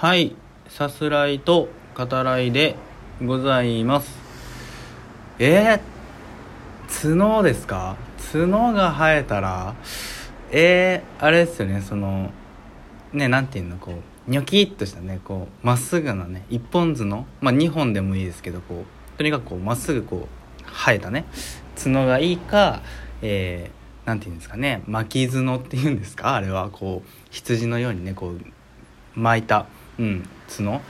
はいさすらいと語らいでございます。えー、角ですか？角が生えたらえー、あれですよねそのねなんていうのこうニョキッとしたねこうまっすぐなね一本角。まあ2本でもいいですけどこうとにかくこうまっすぐこう生えたね角がいいかえー、なんていうんですかね巻き角っていうんですか？あれはこう羊のようにねこう巻いた、うん、角？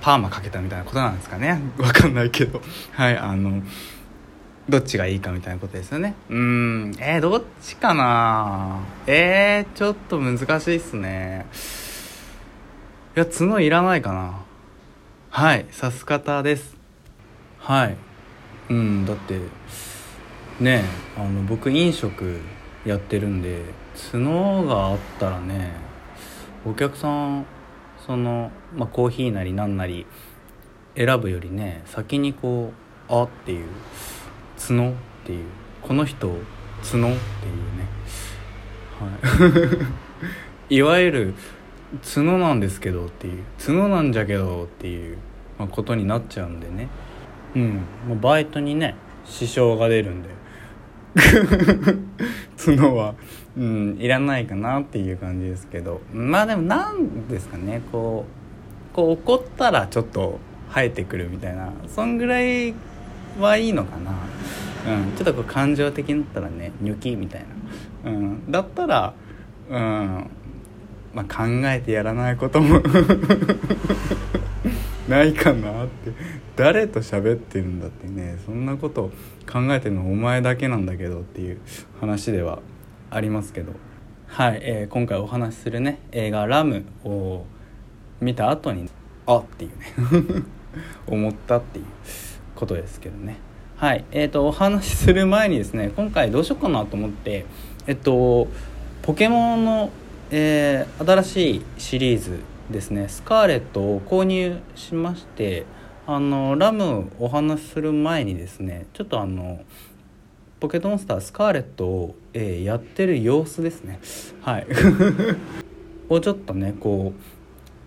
パーマかけたみたいなことなんですかね？わかんないけど。はいあのどっちがいいかみたいなことですよね。うんえー、どっちかな？えー、ちょっと難しいっすね。いや角いらないかな。はいさす方です。はい。うんだってねあの僕飲食やってるんで角があったらねお客さんその、まあ、コーヒーなりなんなり選ぶよりね先にこう「あ」っていう「角」っていうこの人角っていうね。はい。いわゆる角なんですけどっていう角なんじゃけどっていう、まあ、ことになっちゃうんでね。うん。もうバイトにね支障が出るんで。角は、うん、いらないかなっていう感じですけど。まあでもなんですかねこうこう怒ったらちょっと生えてくるみたいなそんぐらいはいいのかな、うん、ちょっとこう感情的になったらねニョキみたいな、うん、だったらうんまあ考えてやらないことも。ないかなって。誰と喋ってるんだってね。そんなこと考えてるのお前だけなんだけどっていう話ではありますけど。はい、えー、今回お話しするね映画「ラム」を見た後にあっていうね。思ったっていうことですけどね。はいえーと、お話しする前にですね今回どうしようかなと思ってえっとポケモンの、えー、新しいシリーズですね。スカーレットを購入しましてあのラムお話しする前にですねちょっとあのポケットモンスタースカーレットを、えー、やってる様子ですね。はい。をちょっとねこ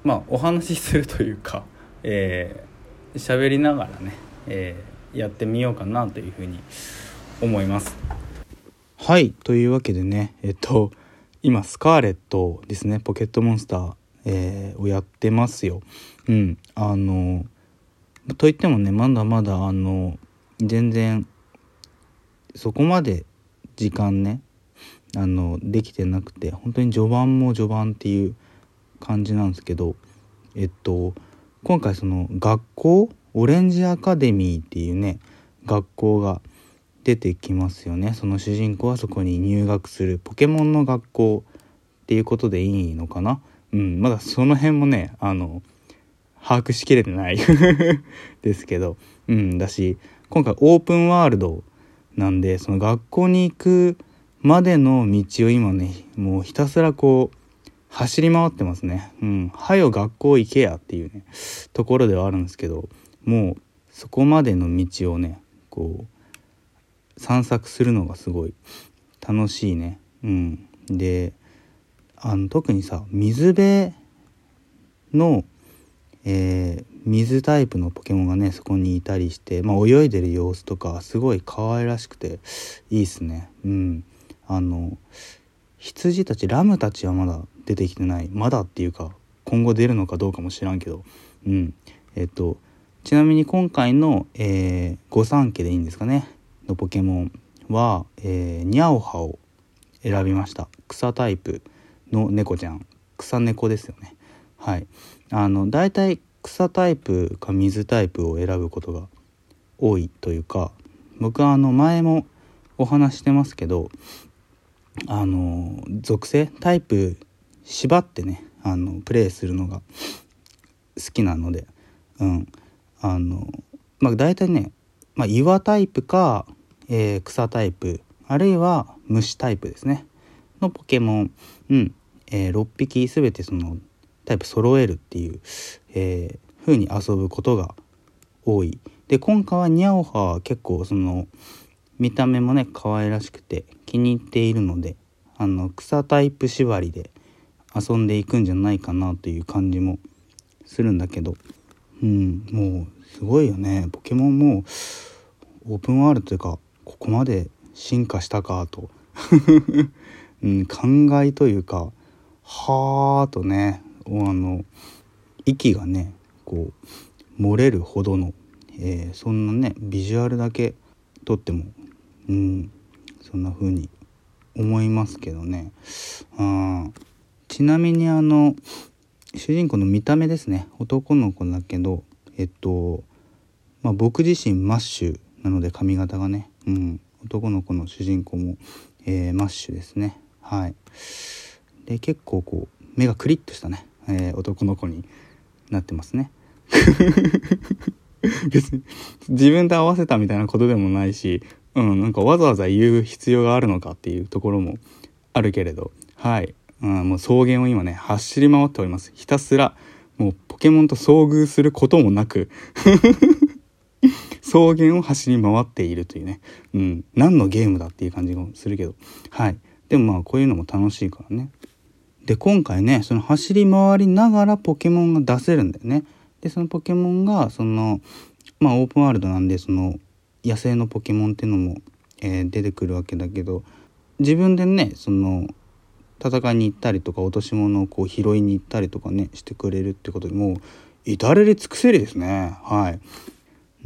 うまあお話しするというかえー、喋りながらね、えー、やってみようかなというふうに思います。はい。というわけでねえっと今スカーレットですねポケットモンスターえー、をやってますよ。うん、あのといってもねまだまだあの全然そこまで時間ねあのできてなくて本当に序盤も序盤っていう感じなんですけどえっと今回その学校オレンジアカデミーっていうね学校が出てきますよね。その主人公はそこに入学するポケモンの学校っていうことでいいのかな？うん、まだその辺もねあの把握しきれてない ですけど、うん、だし今回オープンワールドなんでその学校に行くまでの道を今ねもうひたすらこう走り回ってますね。うん。はよ学校行けやっていうね、ところではあるんですけど、もうそこまでの道をね、こう、散策するのがすごい楽しいね。うん。で、あの特にさ水辺の、えー、水タイプのポケモンがねそこにいたりして、まあ、泳いでる様子とかすごい可愛らしくていいっすね。うん。あの羊たちラムたちはまだ出てきてない。まだっていうか今後出るのかどうかも知らんけど。うん。えっとちなみに今回の、えー、御三家でいいんですかね？のポケモンは、えー、ニャオハを選びました。草タイプ。の猫ちゃん草猫ですよね。はい。あの大体草タイプか水タイプを選ぶことが多いというか僕はあの前もお話してますけどあの属性タイプ縛ってねあのプレイするのが好きなのでうん。あのまあ大体ね、まあ、岩タイプか、えー、草タイプあるいは虫タイプですね。のポケモン、うん、えー、6匹全てそのタイプ揃えるっていう、えー、風に遊ぶことが多い。で今回はニャオハは結構その見た目もね可愛らしくて気に入っているのであの草タイプ縛りで遊んでいくんじゃないかなという感じもするんだけどうんもうすごいよねポケモンもオープンワールドというかここまで進化したかと、うん、考えというかはあとねあの息がねこう漏れるほどの、えー、そんなねビジュアルだけ撮ってもうんそんな風に思いますけどね。あちなみにあの主人公の見た目ですね。男の子だけどえっとまあ僕自身マッシュなので髪型がね、うん、男の子の主人公も、えー、マッシュですね。はい。で結構こう目がクリッとしたね、えー、男の子になってますね。別に自分と合わせたみたいなことでもないし、うん、なんかわざわざ言う必要があるのかっていうところもあるけれど。はい、うん、もう草原を今ね走り回っております。ひたすらもうポケモンと遭遇することもなく 草原を走り回っているというね、うん、何のゲームだっていう感じがするけど。はい。でもまあこういうのも楽しいからね。で今回ねその走り回りながらポケモンが出せるんだよね。でそのポケモンがそのまあオープンワールドなんでその野生のポケモンっていうのも、えー、出てくるわけだけど自分でねその戦いに行ったりとか落とし物をこう拾いに行ったりとかねしてくれるってことでもう至れり尽くせりですね。はい、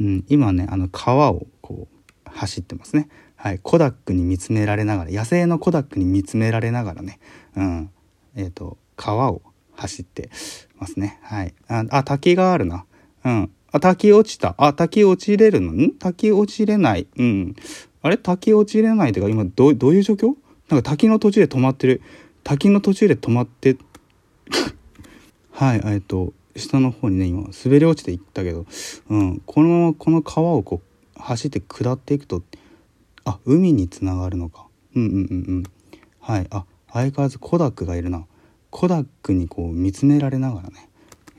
うん、今ねあの川をこう走ってますね。はい。コダックに見つめられながら野生のコダックに見つめられながらね。うん。えっ、ー、と川を走ってますね。はい。ああ滝があるな。うん。あ滝落ちた。あ滝落ちれるの？ん？滝落ちれない。うん。あれ？滝落ちれないってか今どどういう状況？なんか滝の途中で止まってる。滝の途中で止まって はい。えっと下の方にね今滑り落ちていったけど、うん、このままこの川をこう走って下っていくとあ海につながるのか。うんうんうんうん。はい。あ相変わらずコダックがいるな。コダックにこう見つめられながらね、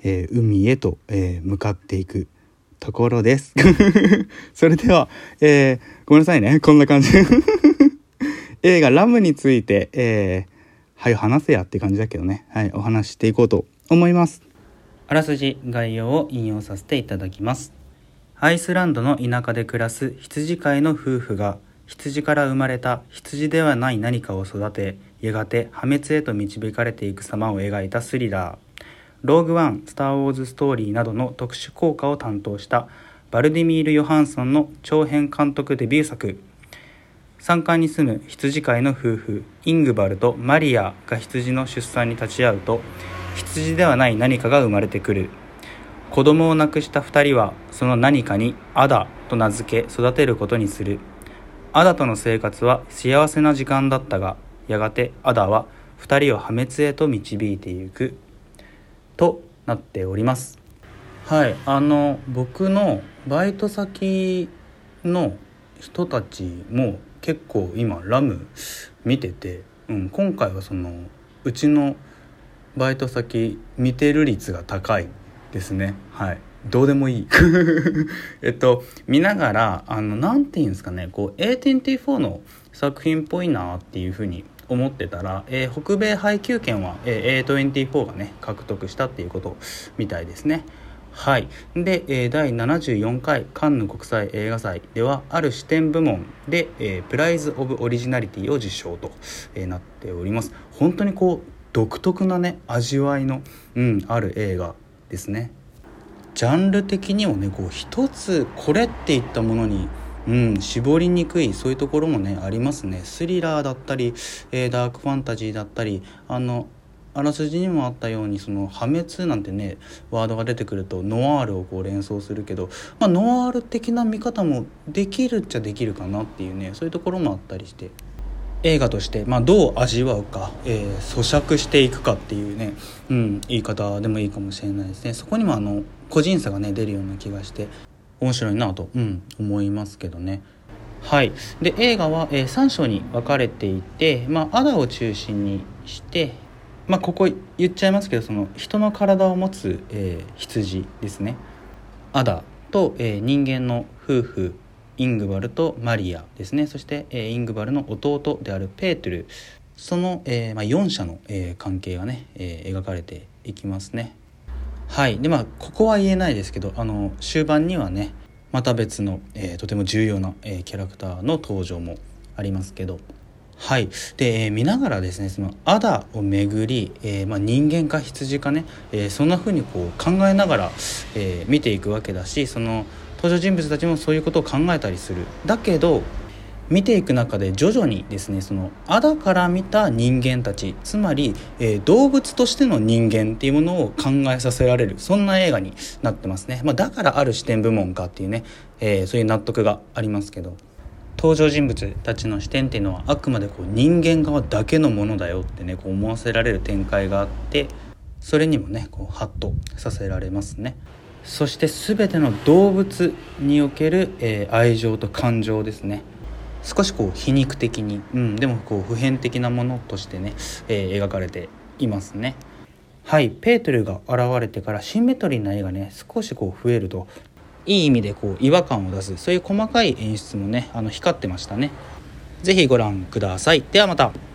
えー、海へと、えー、向かっていくところです。それでは、えー、ごめんなさいね。こんな感じ。映画「ラム」について、えー、はい話せやって感じだけどね。はいお話していこうと思います。あらすじ概要を引用させていただきます。アイスランドの田舎で暮らす羊飼いの夫婦が羊から生まれた羊ではない何かを育てやがて破滅へと導かれていく様を描いたスリラー。ローグワン、スター・ウォーズ・ストーリーなどの特殊効果を担当したバルディミール・ヨハンソンの長編監督デビュー作。山間に住む羊飼いの夫婦イングバルとマリアが羊の出産に立ち会うと羊ではない何かが生まれてくる。子供を亡くした2人はその何かにアダと名付け育てることにする。アダとの生活は幸せな時間だったがやがてアダは2人を破滅へと導いていくとなっております。はいあの僕のバイト先の人たちも結構今ラム見てて、うん、今回はそのうちのバイト先見てる率が高いですね。はいどうでもいい。えっと見ながらあのなんていうんですかねこう A24 の作品っぽいなっていうふうに思ってたら、えー、北米配給権は、えー、A24 がね獲得したっていうことみたいですね。はい。で、えー、第74回カンヌ国際映画祭ではある視点部門で、えー、プライズ・オブ・オリジナリティを受賞と、えー、なっております。本当にこう独特なね味わいの、うん、ある映画ですね。ジャンル的にもねこう一つこれっていったものにうん、絞りにくいそういうところもねありますね。スリラーだったり、えー、ダークファンタジーだったりあのあらすじにもあったようにその破滅なんてねワードが出てくるとノワールをこう連想するけど、まあ、ノワール的な見方もできるっちゃできるかなっていうねそういうところもあったりして映画として、まあ、どう味わうか、えー、咀嚼していくかっていうね、うん、言い方でもいいかもしれないですね。そこにもあの個人差がね出るような気がして。面白いなと、うん、思いますけどね。はい、で映画は、えー、3章に分かれていて、まあ、アダを中心にして、まあ、ここ言っちゃいますけどその人の体を持つ、えー、羊ですねアダと、えー、人間の夫婦イングバルとマリアですねそして、えー、イングバルの弟であるペートルその、えーまあ、4者の、えー、関係がね、えー、描かれていきますね。はい。でまあここは言えないですけどあの終盤にはねまた別の、えー、とても重要な、えー、キャラクターの登場もありますけど。はい。で、えー、見ながらですねそのアダをめぐり、えーまあ、人間か羊かね、えー、そんな風にこう考えながら、えー、見ていくわけだしその登場人物たちもそういうことを考えたりする。だけど見ていく中で徐々にですねそのアダから見た人間たちつまり、えー、動物としての人間っていうものを考えさせられるそんな映画になってますね、まあ、だからある視点部門かっていうね、えー、そういう納得がありますけど。登場人物たちの視点っていうのはあくまでこう人間側だけのものだよってねこう思わせられる展開があってそれにもねこうハッとさせられますね。そして全ての動物における、えー、愛情と感情ですね。少しこう皮肉的に、うん、でもこう普遍的なものとしてね、えー、描かれていますね。はいペートルが現れてからシンメトリーな絵がね少しこう増えるといい意味でこう違和感を出すそういう細かい演出もねあの光ってましたね。是非ご覧ください。ではまた。